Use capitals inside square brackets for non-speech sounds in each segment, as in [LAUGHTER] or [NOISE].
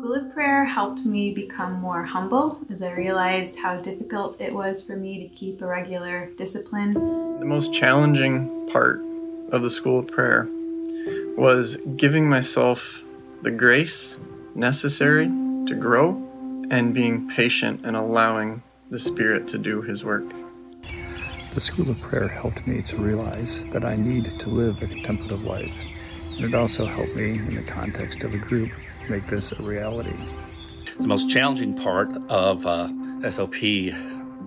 School of Prayer helped me become more humble as I realized how difficult it was for me to keep a regular discipline. The most challenging part of the School of Prayer was giving myself the grace necessary to grow and being patient and allowing the Spirit to do His work. The School of Prayer helped me to realize that I need to live a contemplative life. And it also helped me, in the context of a group, make this a reality. The most challenging part of uh, SOP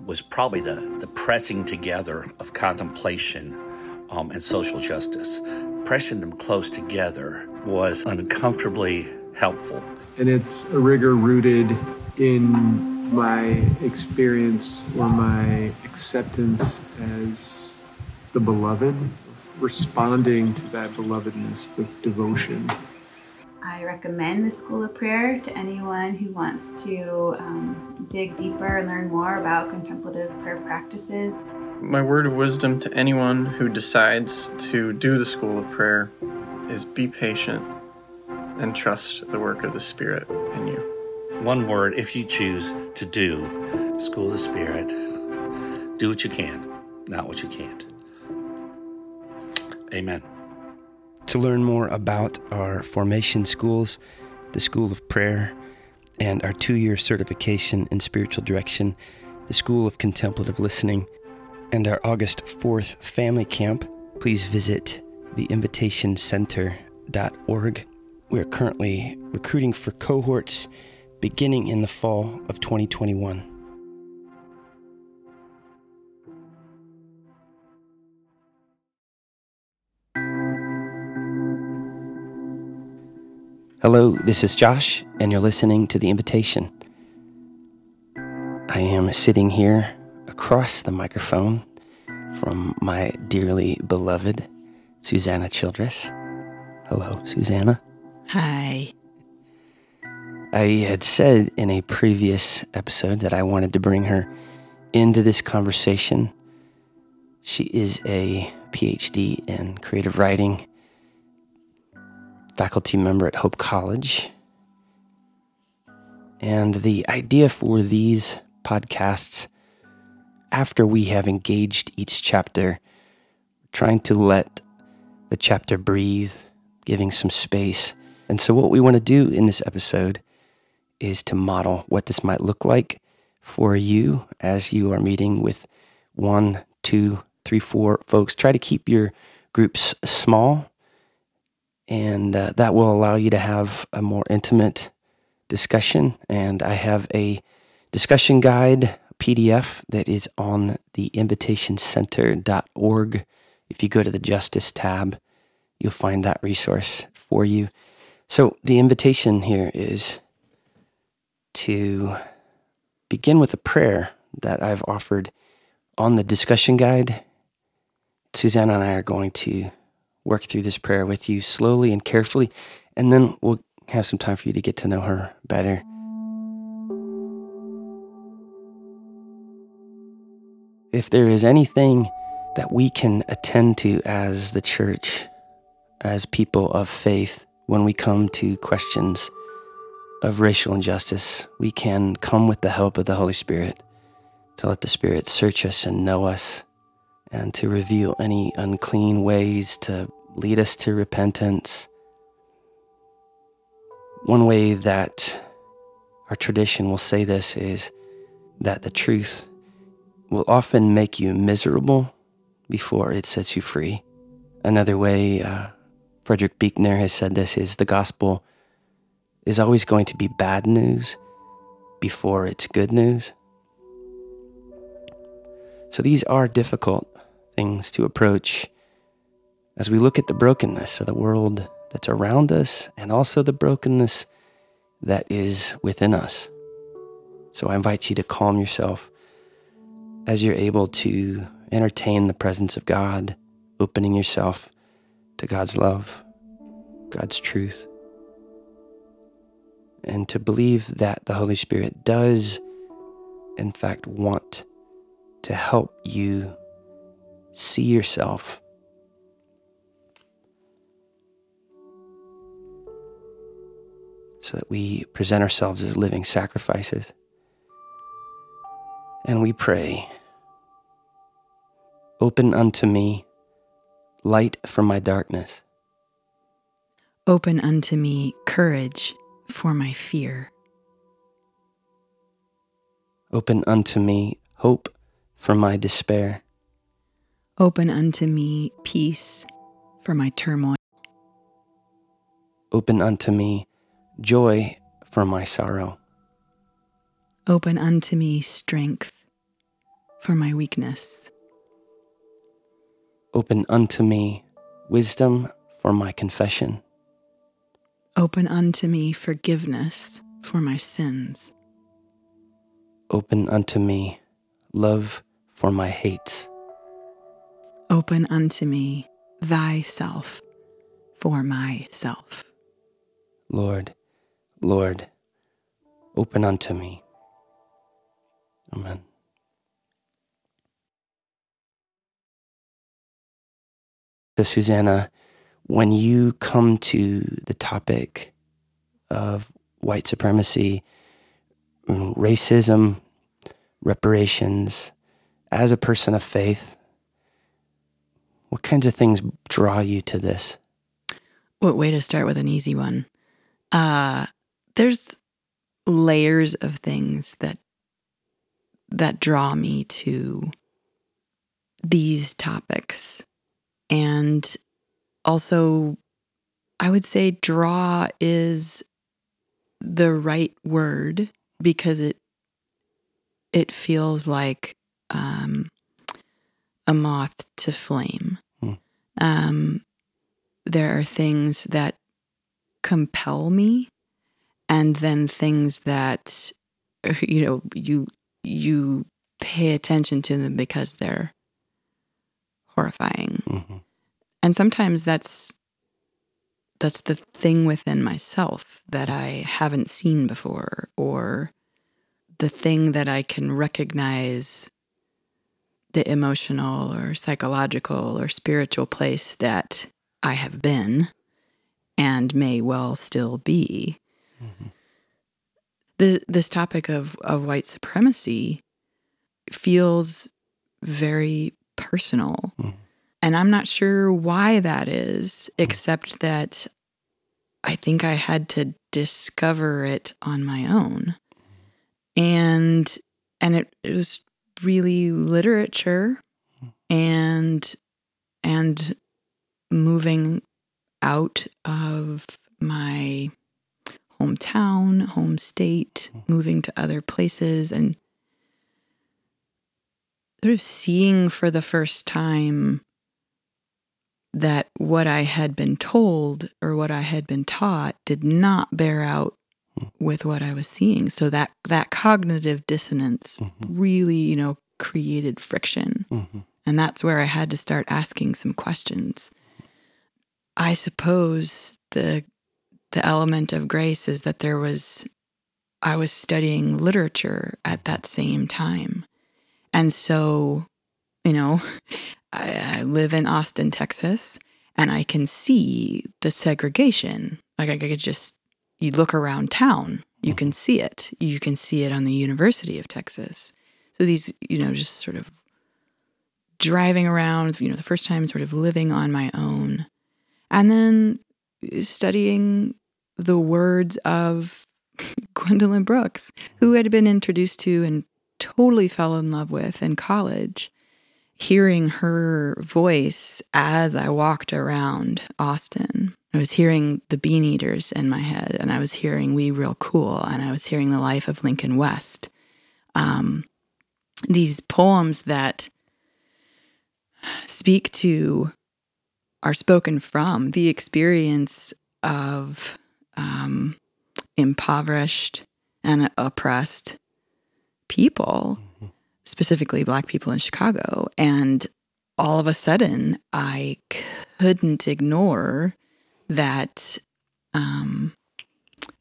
was probably the, the pressing together of contemplation um, and social justice. Pressing them close together was uncomfortably helpful. And it's a rigor rooted in my experience or my acceptance as the beloved, responding to that belovedness with devotion. I recommend the School of Prayer to anyone who wants to um, dig deeper and learn more about contemplative prayer practices. My word of wisdom to anyone who decides to do the School of Prayer is be patient and trust the work of the Spirit in you. One word, if you choose to do School of the Spirit, do what you can, not what you can't. Amen. To learn more about our formation schools, the School of Prayer, and our two year certification in spiritual direction, the School of Contemplative Listening, and our August 4th family camp, please visit theinvitationcenter.org. We're currently recruiting for cohorts beginning in the fall of 2021. Hello, this is Josh, and you're listening to The Invitation. I am sitting here across the microphone from my dearly beloved Susanna Childress. Hello, Susanna. Hi. I had said in a previous episode that I wanted to bring her into this conversation. She is a PhD in creative writing faculty member at Hope College. And the idea for these podcasts, after we have engaged each chapter, trying to let the chapter breathe, giving some space. And so, what we want to do in this episode is to model what this might look like for you as you are meeting with one, two, three, four folks. Try to keep your groups small and uh, that will allow you to have a more intimate discussion. And I have a discussion guide PDF that is on the invitationcenter.org. If you go to the Justice tab, you'll find that resource for you. So, the invitation here is to begin with a prayer that I've offered on the discussion guide. Susanna and I are going to work through this prayer with you slowly and carefully, and then we'll have some time for you to get to know her better. If there is anything that we can attend to as the church, as people of faith, when we come to questions of racial injustice, we can come with the help of the Holy Spirit to let the Spirit search us and know us and to reveal any unclean ways to lead us to repentance. One way that our tradition will say this is that the truth will often make you miserable before it sets you free. Another way, uh, Frederick Buechner has said this, is the gospel is always going to be bad news before it's good news. So these are difficult things to approach as we look at the brokenness of the world that's around us and also the brokenness that is within us. So I invite you to calm yourself as you're able to entertain the presence of God, opening yourself to God's love, God's truth, and to believe that the Holy Spirit does, in fact, want to help you see yourself. so that we present ourselves as living sacrifices. And we pray, Open unto me light from my darkness. Open unto me courage for my fear. Open unto me hope for my despair. Open unto me peace for my turmoil. Open unto me joy for my sorrow. Open unto me strength for my weakness. Open unto me wisdom for my confession. Open unto me forgiveness for my sins. Open unto me love for my hates. Open unto me thyself for myself. Lord, Lord, open unto me. Amen. So, Susanna, when you come to the topic of white supremacy, mm, racism, reparations, as a person of faith, what kinds of things draw you to this? What way to start with an easy one? Uh, there's layers of things that that draw me to these topics. And also I would say draw is the right word because it it feels like um, a moth to flame. Um, there are things that compel me, and then things that [LAUGHS] you know you you pay attention to them because they're horrifying. Mm-hmm. And sometimes that's that's the thing within myself that I haven't seen before or the thing that I can recognize the emotional or psychological or spiritual place that I have been and may well still be. Mm-hmm. The, this topic of, of white supremacy feels very personal. Mm-hmm. And I'm not sure why that is, except that I think I had to discover it on my own. And and it, it was really literature and and moving out of my hometown, home state, hmm. moving to other places and sort of seeing for the first time that what I had been told or what I had been taught did not bear out with what I was seeing. So that that cognitive dissonance Mm-hmm. really, you know, created friction. Mm-hmm. And that's where I had to start asking some questions. I suppose the the element of grace is that there was I was studying literature at that same time. And so, you know, [LAUGHS] I, I live in Austin, Texas, and I can see the segregation. Like I could just you look around town, you mm-hmm. can see it. You can see it on the University of Texas. So these, you know, just sort of driving around, you know, the first time sort of living on my own. And then studying the words of [LAUGHS] Gwendolyn Brooks, who had been introduced to and totally fell in love with in college. Hearing her voice as I walked around Austin, I was hearing the Bean Eaters in my head, and I was hearing We Real Cool, and I was hearing The Life of Lincoln West. Um, these poems that speak to are spoken from the experience of um, impoverished and oppressed people, specifically Black people in Chicago. And all of a sudden, I couldn't ignore that um,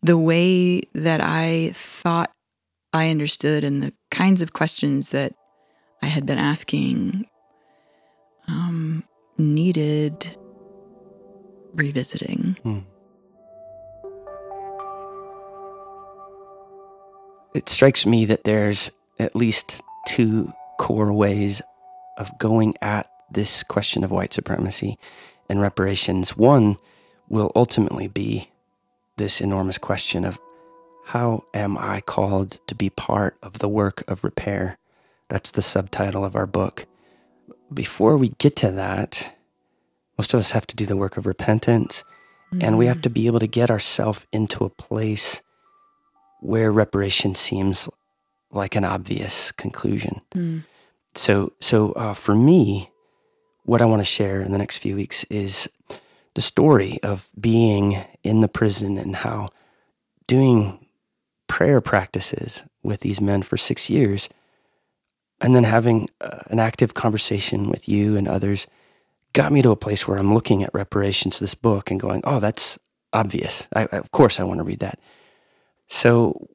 the way that I thought I understood and the kinds of questions that I had been asking um, needed revisiting. Hmm. it strikes me that there's at least two core ways of going at this question of white supremacy and reparations. One will ultimately be this enormous question of how am I called to be part of the work of repair? That's the subtitle of our book. Before we get to that, most of us have to do the work of repentance, mm-hmm. and we have to be able to get ourselves into a place where reparation seems like an obvious conclusion. Mm. So, so uh, for me, what I want to share in the next few weeks is the story of being in the prison and how doing prayer practices with these men for six years and then having uh, an active conversation with you and others got me to a place where I'm looking at reparations, this book, and going, oh, that's obvious. I, of course, I want to read that. So,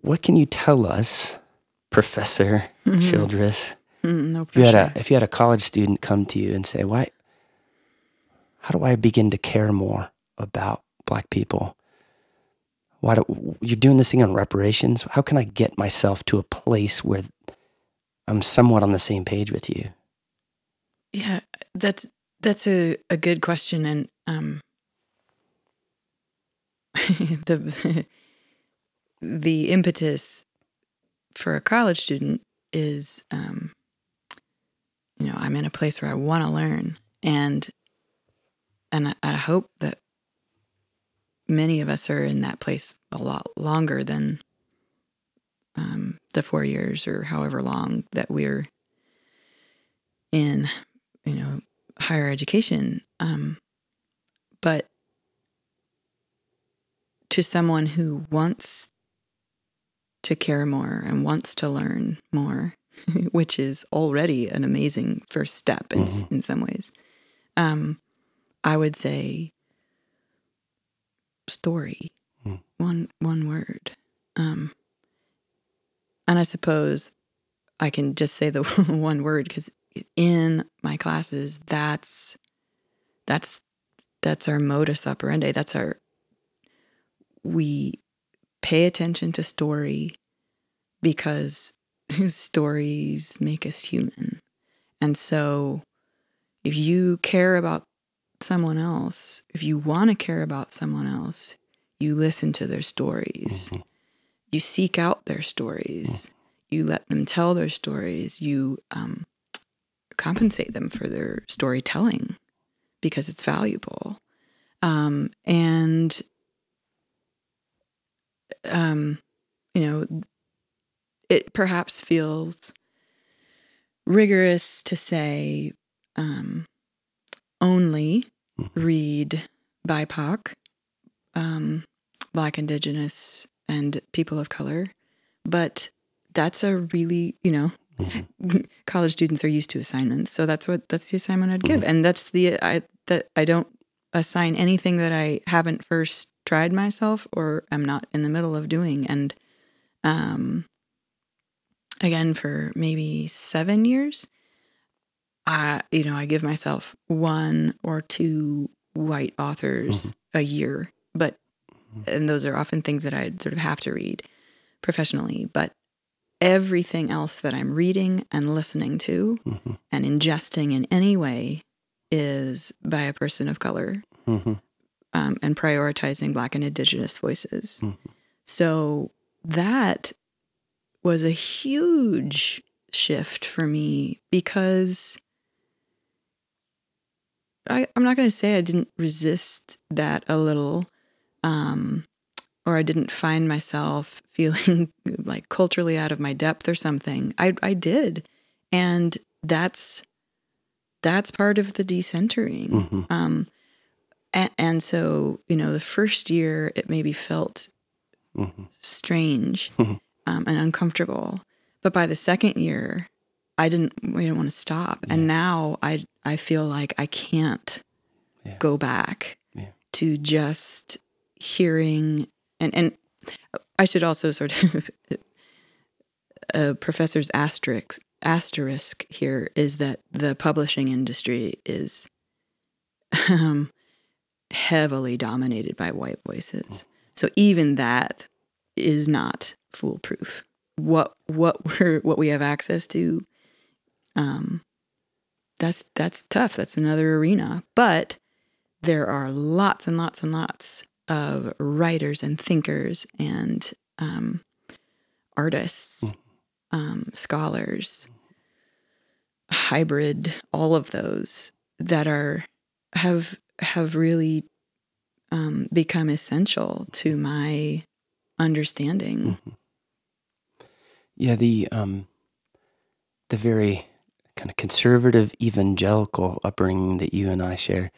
what can you tell us, Professor mm-hmm. Childress? Mm, no if you had a if you had a college student come to you and say, "Why? How do I begin to care more about Black people? Why do you're doing this thing on reparations? How can I get myself to a place where I'm somewhat on the same page with you?" Yeah, that's that's a, a good question, and um, [LAUGHS] the the impetus for a college student is um, you know, I'm in a place where I want to learn and and I, hope that many of us are in that place a lot longer than um, the four years or however long that we're in, you know, higher education. Um, but to someone who wants to care more and wants to learn more, [LAUGHS] which is already an amazing first step in, mm-hmm. in some ways. Um, I would say story, mm. one one word. Um, and I suppose I can just say the [LAUGHS] one word because in my classes, that's that's that's our modus operandi. That's our we pay attention to story because [LAUGHS] stories make us human. And so if you care about someone else, if you want to care about someone else, you listen to their stories. Mm-hmm. You seek out their stories. Mm-hmm. You let them tell their stories. You um, compensate them for their storytelling because it's valuable. Um, and, um, you know, it perhaps feels rigorous to say um, only mm-hmm. read BIPOC, um, Black, Indigenous, and people of color, but that's a really you know mm-hmm. [LAUGHS] college students are used to assignments, so that's what that's the assignment I'd give, mm-hmm. and that's the I that I don't assign anything that I haven't first tried myself or am not in the middle of doing, and um, again for maybe seven years. I, you know, I give myself one or two white authors mm-hmm. a year, but, mm-hmm. and those are often things that I sort of have to read professionally. But everything else that I'm reading and listening to mm-hmm. and ingesting in any way is by a person of color mm-hmm. um, and prioritizing Black and Indigenous voices. Mm-hmm. So that was a huge shift for me because I, am not going to say I didn't resist that a little, um, or I didn't find myself [LAUGHS] feeling like culturally out of my depth or something. I, I did, and that's that's part of the decentering. Mm-hmm. Um, and, and, so you know, the first year it maybe felt mm-hmm. strange, um, and uncomfortable. But by the second year, I didn't we didn't want to stop. Yeah. And now I I feel like I can't yeah. go back yeah. to just hearing and and I should also sort of a [LAUGHS] professor's asterisk asterisk here is that the publishing industry is um, heavily dominated by white voices. Mm. So even that is not foolproof. What what we're what we have access to, um, that's that's tough. That's another arena. But there are lots and lots and lots of writers and thinkers and um, artists, um, scholars, hybrid, all of those that are have have really um, become essential to my understanding. Yeah, the um, the very kind of conservative evangelical upbringing that you and I share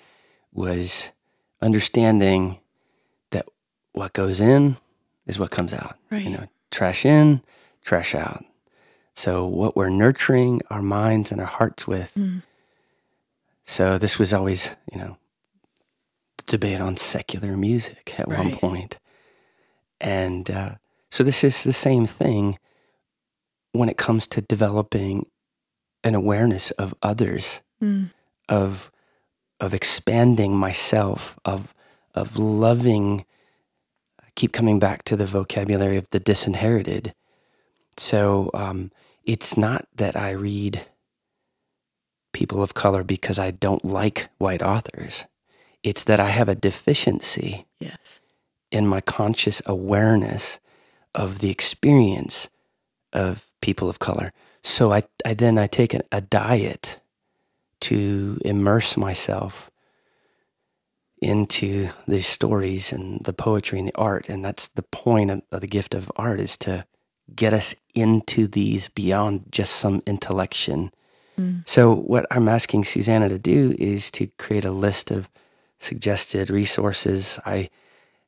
was understanding that what goes in is what comes out. Right. You know, trash in, trash out. So what we're nurturing our minds and our hearts with. Mm. So this was always, you know, the debate on secular music at one point. And uh, so this is the same thing when it comes to developing an awareness of others, Mm. of of expanding myself, of of loving. I keep coming back to the vocabulary of the disinherited. So um, it's not that I read people of color because I don't like white authors. It's that I have a deficiency Yes. in my conscious awareness of the experience of people of color. So I, I then I take a, a diet to immerse myself into these stories and the poetry and the art. And that's the point of, of the gift of art is to get us into these beyond just some intellection. Mm. So what I'm asking Susanna to do is to create a list of suggested resources. I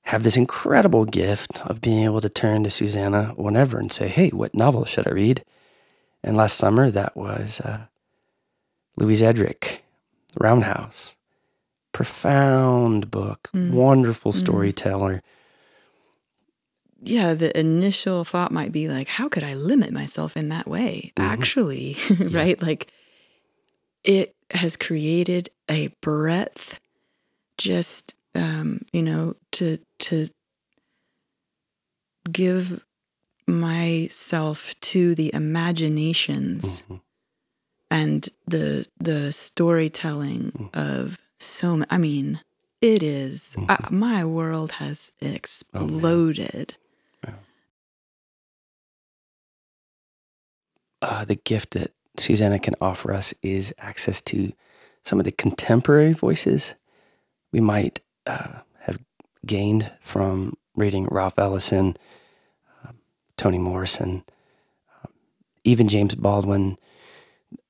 have this incredible gift of being able to turn to Susanna whenever and say, "Hey, what novel should I read?" And last summer, that was uh, Louise Erdrich, Roundhouse. Profound book, Mm. wonderful Mm. storyteller. Yeah, the initial thought might be like, how could I limit myself in that way? Mhm. Actually, [LAUGHS] right? Like it has created a breadth just um, you know, to to give myself to the imaginations Mhm. and the the storytelling Mm. of so ma- I mean, it is Mm-hmm. uh, my world has Oh, exploded. uh, the gift that Susanna can offer us is access to some of the contemporary voices we might uh, have gained from reading Ralph Ellison, Toni Morrison, um, even James Baldwin.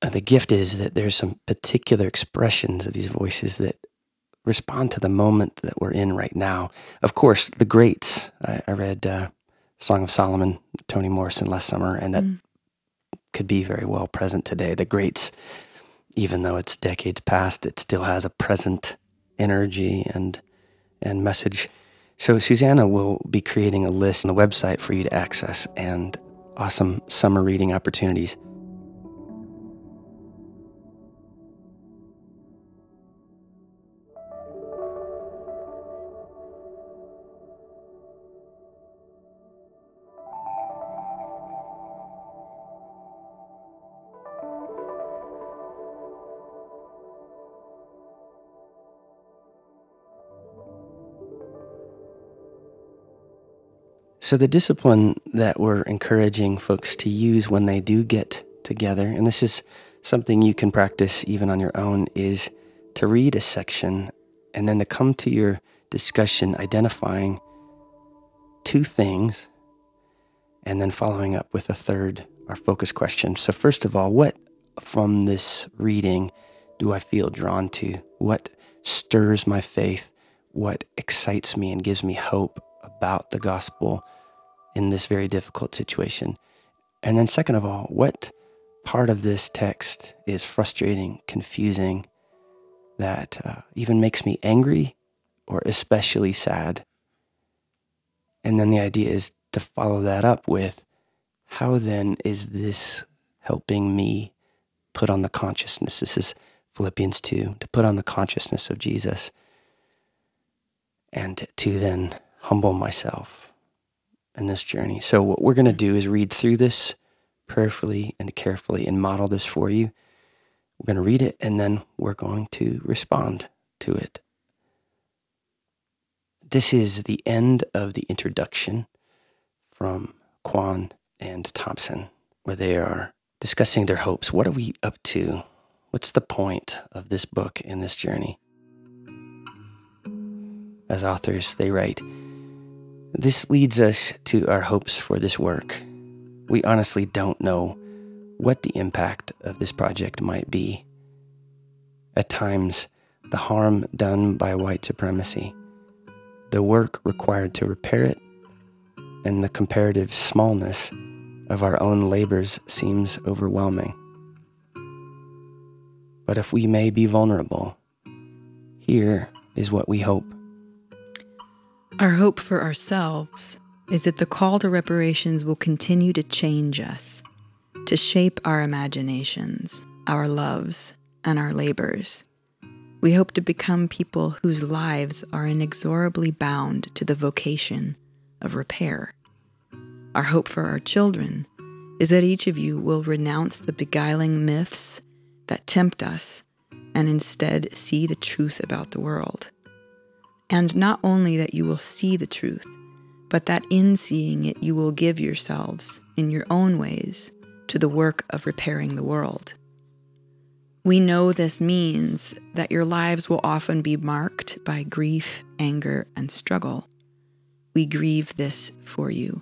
Uh, the gift is that there's some particular expressions of these voices that respond to the moment that we're in right now. Of course, the greats. I, I read uh, Song of Solomon, Toni Morrison last summer, and that Mm. could be very well present today. The greats, even though it's decades past, it still has a present energy and and message. So Susanna will be creating a list on the website for you to access and awesome summer reading opportunities. So, the discipline that we're encouraging folks to use when they do get together, and this is something you can practice even on your own, is to read a section and then to come to your discussion identifying two things and then following up with a third our focus question. So, first of all, what from this reading do I feel drawn to? What stirs my faith? What excites me and gives me hope about the gospel in this very difficult situation? And then, second of all, what part of this text is frustrating, confusing, that uh, even makes me angry or especially sad? And then the idea is to follow that up with how then is this helping me put on the consciousness? This is Philippians 2 to put on the consciousness of Jesus and to then humble myself in this journey. So, what we're going to do is read through this prayerfully and carefully and model this for you. We're going to read it and then we're going to respond to it. This is the end of the introduction from Kwon and Thompson, where they are discussing their hopes. What are we up to? What's the point of this book and this journey? As authors, they write, This leads us to our hopes for this work. We honestly don't know what the impact of this project might be. At times, the harm done by white supremacy, the work required to repair it, and the comparative smallness of our own labors seems overwhelming. But if we may be vulnerable, here is what we hope. Our hope for ourselves is that the call to reparations will continue to change us, to shape our imaginations, our loves, and our labors. We hope to become people whose lives are inexorably bound to the vocation of repair. Our hope for our children is that each of you will renounce the beguiling myths that tempt us and instead see the truth about the world. And not only that you will see the truth, but that in seeing it you will give yourselves, in your own ways, to the work of repairing the world. We know this means that your lives will often be marked by grief, anger, and struggle. We grieve this for you.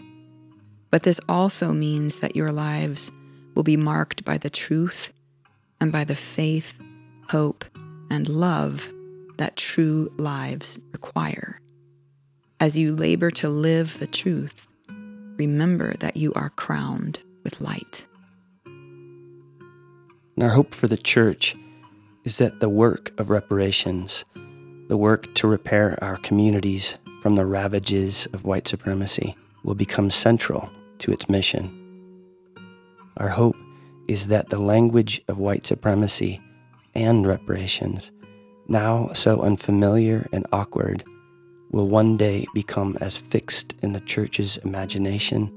But this also means that your lives will be marked by the truth and by the faith, hope, and love that true lives require. As you labor to live the truth, remember that you are crowned with light. And our hope for the church is that the work of reparations, the work to repair our communities from the ravages of white supremacy, will become central to its mission. Our hope is that the language of white supremacy and reparations, now so unfamiliar and awkward, will one day become as fixed in the church's imagination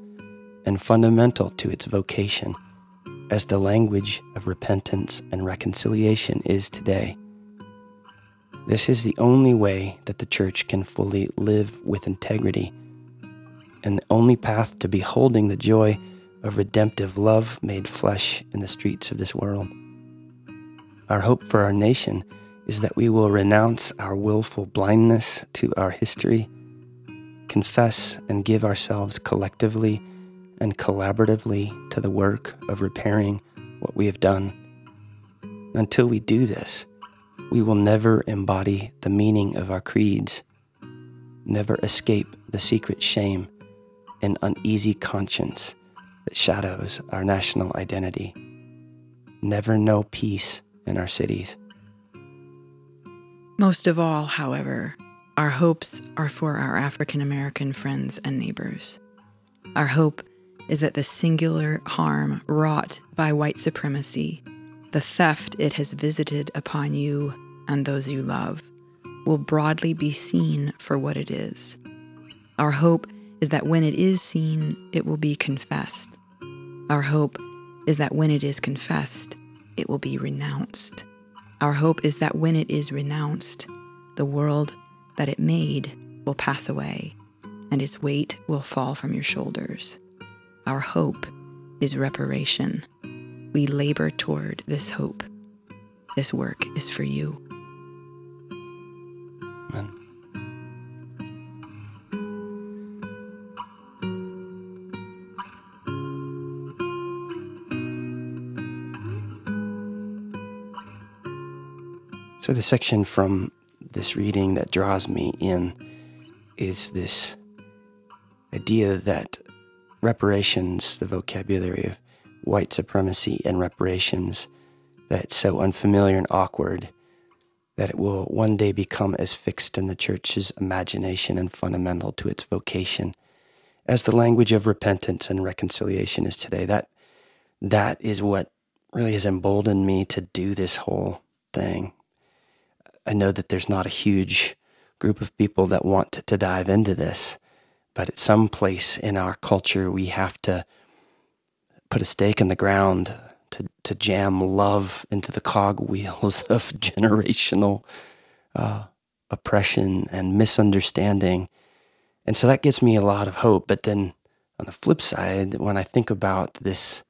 and fundamental to its vocation as the language of repentance and reconciliation is today. This is the only way that the church can fully live with integrity, and the only path to beholding the joy of redemptive love made flesh in the streets of this world. Our hope for our nation is that we will renounce our willful blindness to our history, confess and give ourselves collectively and collaboratively to the work of repairing what we have done. Until we do this, we will never embody the meaning of our creeds, never escape the secret shame and uneasy conscience that shadows our national identity, never know peace in our cities. Most of all, however, our hopes are for our African American friends and neighbors. Our hope is that the singular harm wrought by white supremacy, the theft it has visited upon you and those you love, will broadly be seen for what it is. Our hope is that when it is seen, it will be confessed. Our hope is that when it is confessed, it will be renounced. Our hope is that when it is renounced, the world that it made will pass away and its weight will fall from your shoulders. Our hope is reparation. We labor toward this hope. This work is for you. So, the section from this reading that draws me in is this idea that reparations, the vocabulary of white supremacy and reparations that's so unfamiliar and awkward that it will one day become as fixed in the church's imagination and fundamental to its vocation as the language of repentance and reconciliation is today. That that is what really has emboldened me to do this whole thing. I know that there's not a huge group of people that want to dive into this, But at some place in our culture, we have to put a stake in the ground to, to jam love into the cogwheels [LAUGHS] of generational uh, oppression and misunderstanding. And so that gives me a lot of hope. But then on the flip side, when I think about this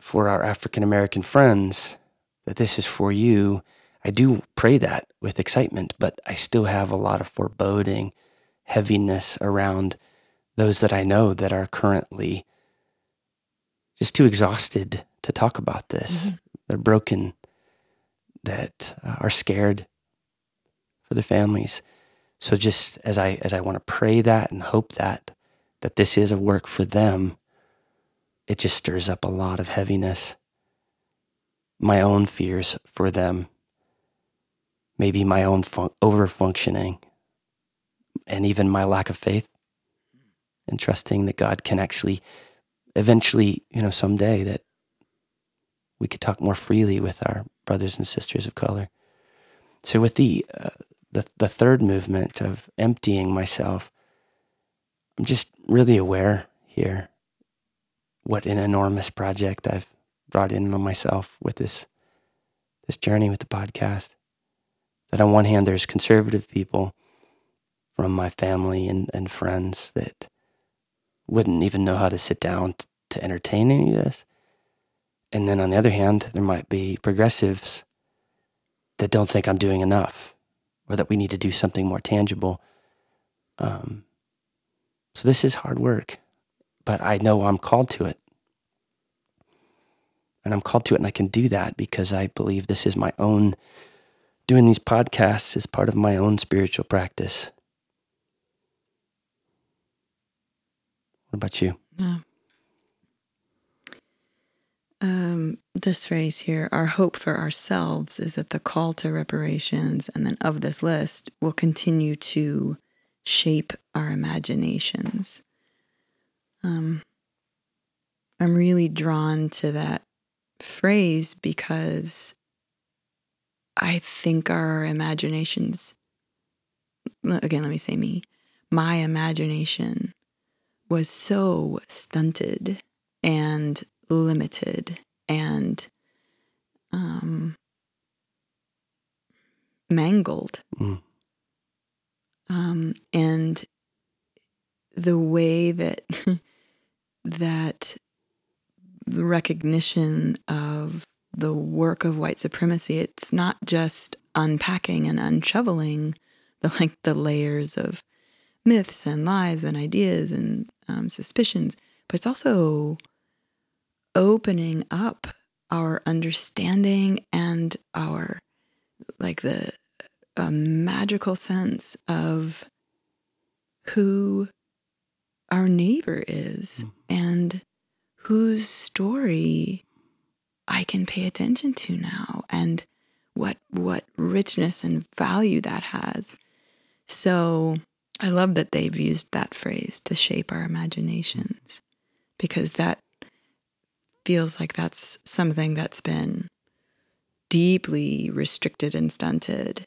for our African American friends, that this is for you, I do pray that with excitement, but I still have a lot of foreboding, heaviness around those that I know that are currently just too exhausted to talk about this. Mm-hmm. They're broken, that uh, are scared for their families. So just as I as I want to pray that and hope that that this is a work for them, it just stirs up a lot of heaviness. My own fears for them, maybe my own fun- over functioning, and even my lack of faith, and trusting that God can actually eventually, you know, someday that we could talk more freely with our brothers and sisters of color. So with the uh, the the third movement of emptying myself, I'm just really aware here what an enormous project I've brought in on myself with this this journey with the podcast. That on one hand there's conservative people from my family and, and friends that wouldn't even know how to sit down to entertain any of this. And then on the other hand, there might be progressives that don't think I'm doing enough or that we need to do something more tangible. Um, so this is hard work, but I know I'm called to it. And I'm called to it, and I can do that because I believe this is my own, doing these podcasts is part of my own spiritual practice. What about you? Yeah. Um, this phrase here, our hope for ourselves is that the call to reparations and then of this list will continue to shape our imaginations. Um, I'm really drawn to that phrase because I think our imaginations, again, let me say me, my imagination was so stunted and limited and um, mangled. Mm. Um, and the way that [LAUGHS] that recognition of the work of white supremacy it's not just unpacking and unshoveling the like the layers of myths and lies and ideas and um, suspicions but it's also opening up our understanding and our like the magical sense of who our neighbor is mm. and whose story I can pay attention to now and what what richness and value that has. So I love that they've used that phrase to shape our imaginations because that feels like that's something that's been deeply restricted and stunted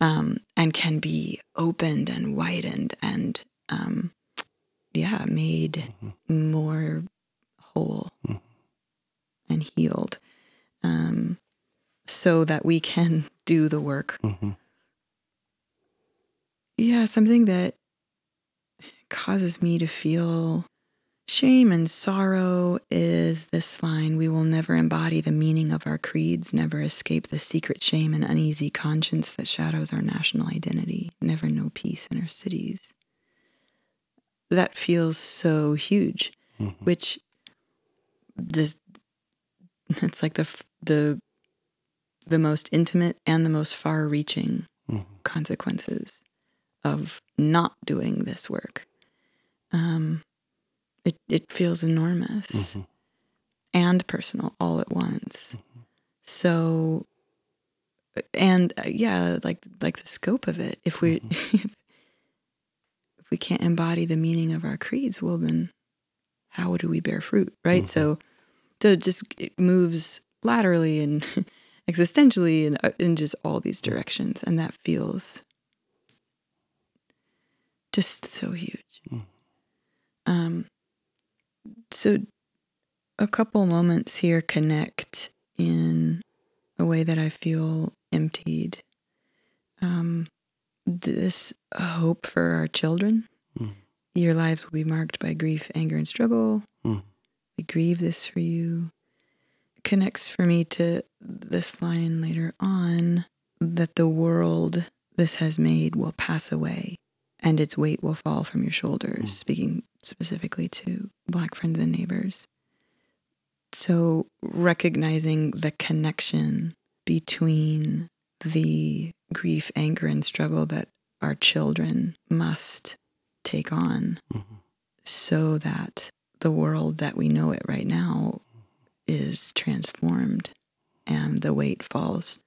um, and can be opened and widened and um, yeah made mm-hmm. more whole mm-hmm. and healed um, so that we can [LAUGHS] do the work mm-hmm. yeah something that causes me to feel Shame and sorrow is this line We will never embody the meaning of our creeds, never escape the secret shame and uneasy conscience that shadows our national identity, never know peace in our cities. That feels so huge, mm-hmm. which just [LAUGHS] it's like the the the most intimate and the most far-reaching mm-hmm. consequences of not doing this work. Um, it, it feels enormous mm-hmm. and personal all at once. Mm-hmm. So, and uh, yeah, like like the scope of it. If we mm-hmm. [LAUGHS] if, if we can't embody the meaning of our creeds, well then, how do we bear fruit, right? Mm-hmm. So, so it just it moves laterally and [LAUGHS] existentially and uh, in just all these directions, and that feels just so huge. Mm. Um, so a couple moments here connect in a way that I feel emptied. Um, this hope for our children. Mm. Your lives will be marked by grief, anger, and struggle. Mm. We grieve this for you. Connects for me to this line later on that the world this has made will pass away and its weight will fall from your shoulders, Mm. speaking specifically to Black friends and neighbors. So, recognizing the connection between the grief, anger, and struggle that our children must take on Mhm. so that the world that we know it right now is transformed and the weight falls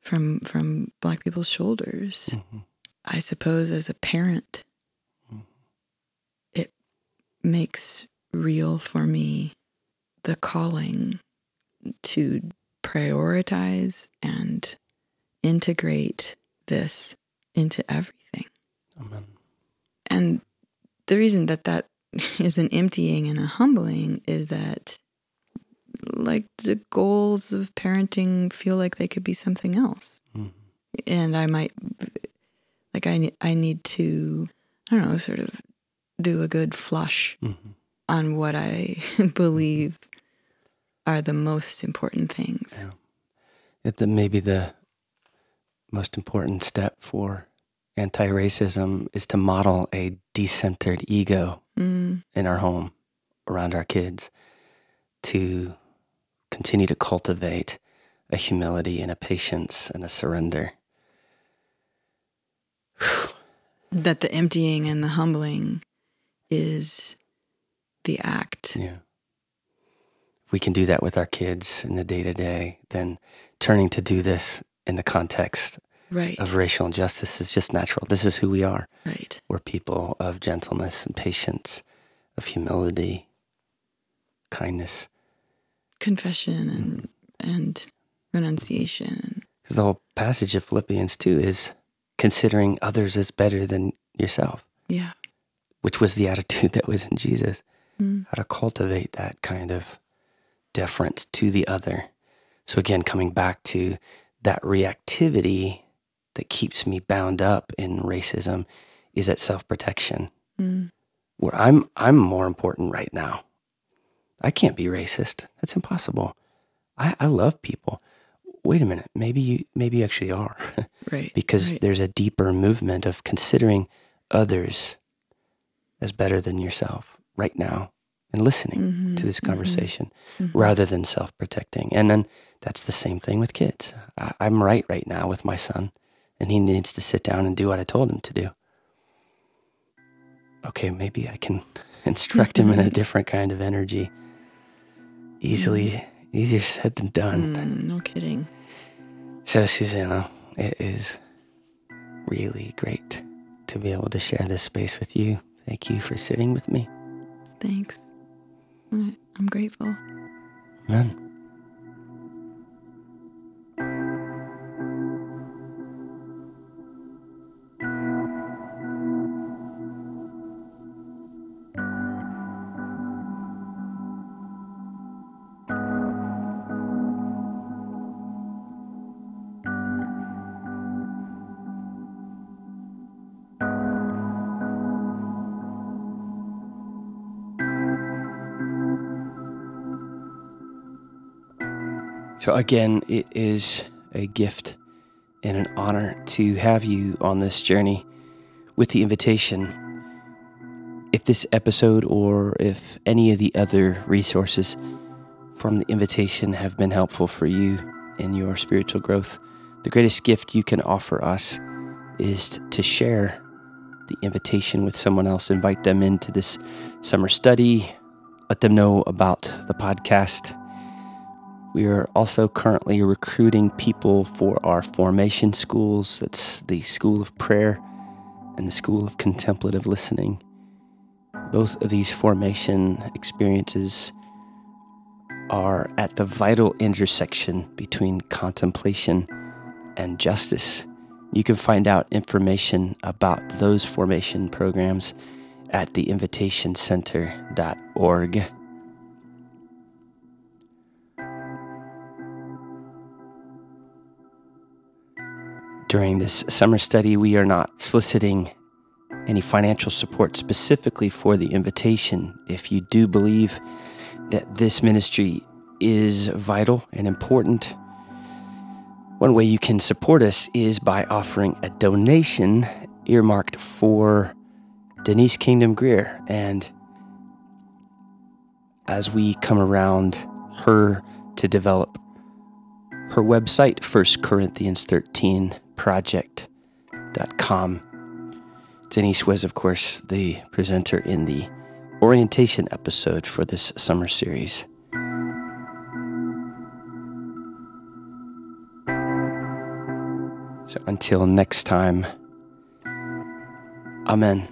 from from black people's shoulders Mhm. i suppose as a parent Mhm. it makes real for me the calling to prioritize and integrate this into everything Amen. and the reason that that [LAUGHS] is an emptying and a humbling is that like the goals of parenting feel like they could be something else Mhm. and i might like i i need to i don't know sort of do a good flush Mhm. on what i [LAUGHS] believe are the most important things Yeah. That maybe the most important step for anti racism is to model a decentered ego mm, in our home around our kids to continue to cultivate a humility and a patience and a surrender. [SIGHS] that the emptying and the humbling is the act Yeah. If we can do that with our kids in the day to day, then turning to do this in the context right of racial injustice is just natural. This is who we are. right We're people of gentleness and patience, of humility, kindness. confession and and renunciation Because the whole passage of Philippians 2 is considering others as better than yourself, yeah which was the [LAUGHS] attitude that was in Jesus. Mm. How to cultivate that kind of deference to the other. So, again, coming back to that reactivity that keeps me bound up in racism is that self protection. Mm. where I'm I'm more important right now. I can't be racist. That's impossible. I, I love people. Wait a minute. Maybe you maybe you actually are. [LAUGHS] right because right. there's a deeper movement of considering others as better than yourself right now and listening Mhm, to this mhm, conversation mhm. rather than self protecting. And then that's the same thing with kids. I, I'm right right now with my son, and he needs to sit down and do what I told him to do. Okay, maybe I can [LAUGHS] instruct him in a [LAUGHS] different kind of energy. Easily, easier said than done. Mm, no kidding So, Susanna, it is really great to be able to share this space with you. Thank you for sitting with me. thanks i'm grateful Amen. So, again, it is a gift and an honor to have you on this journey with the invitation. If this episode or if any of the other resources from the invitation have been helpful for you in your spiritual growth, the greatest gift you can offer us is to share the invitation with someone else. Invite them into this summer study, let them know about the podcast. We are also currently recruiting people for our formation schools. That's the School of Prayer and the School of Contemplative Listening. Both of these formation experiences are at the vital intersection between contemplation and justice. You can find out information about those formation programs at theinvitationcenter.org. During this summer study, we are not soliciting any financial support specifically for the invitation. If you do believe that this ministry is vital and important, one way you can support us is by offering a donation earmarked for Denise Kingdom Grier. And as we come around her to develop her website, 1 Corinthians 13 project.com. Denise was, of course, the presenter in the orientation episode for this summer series. So until next time, Amen.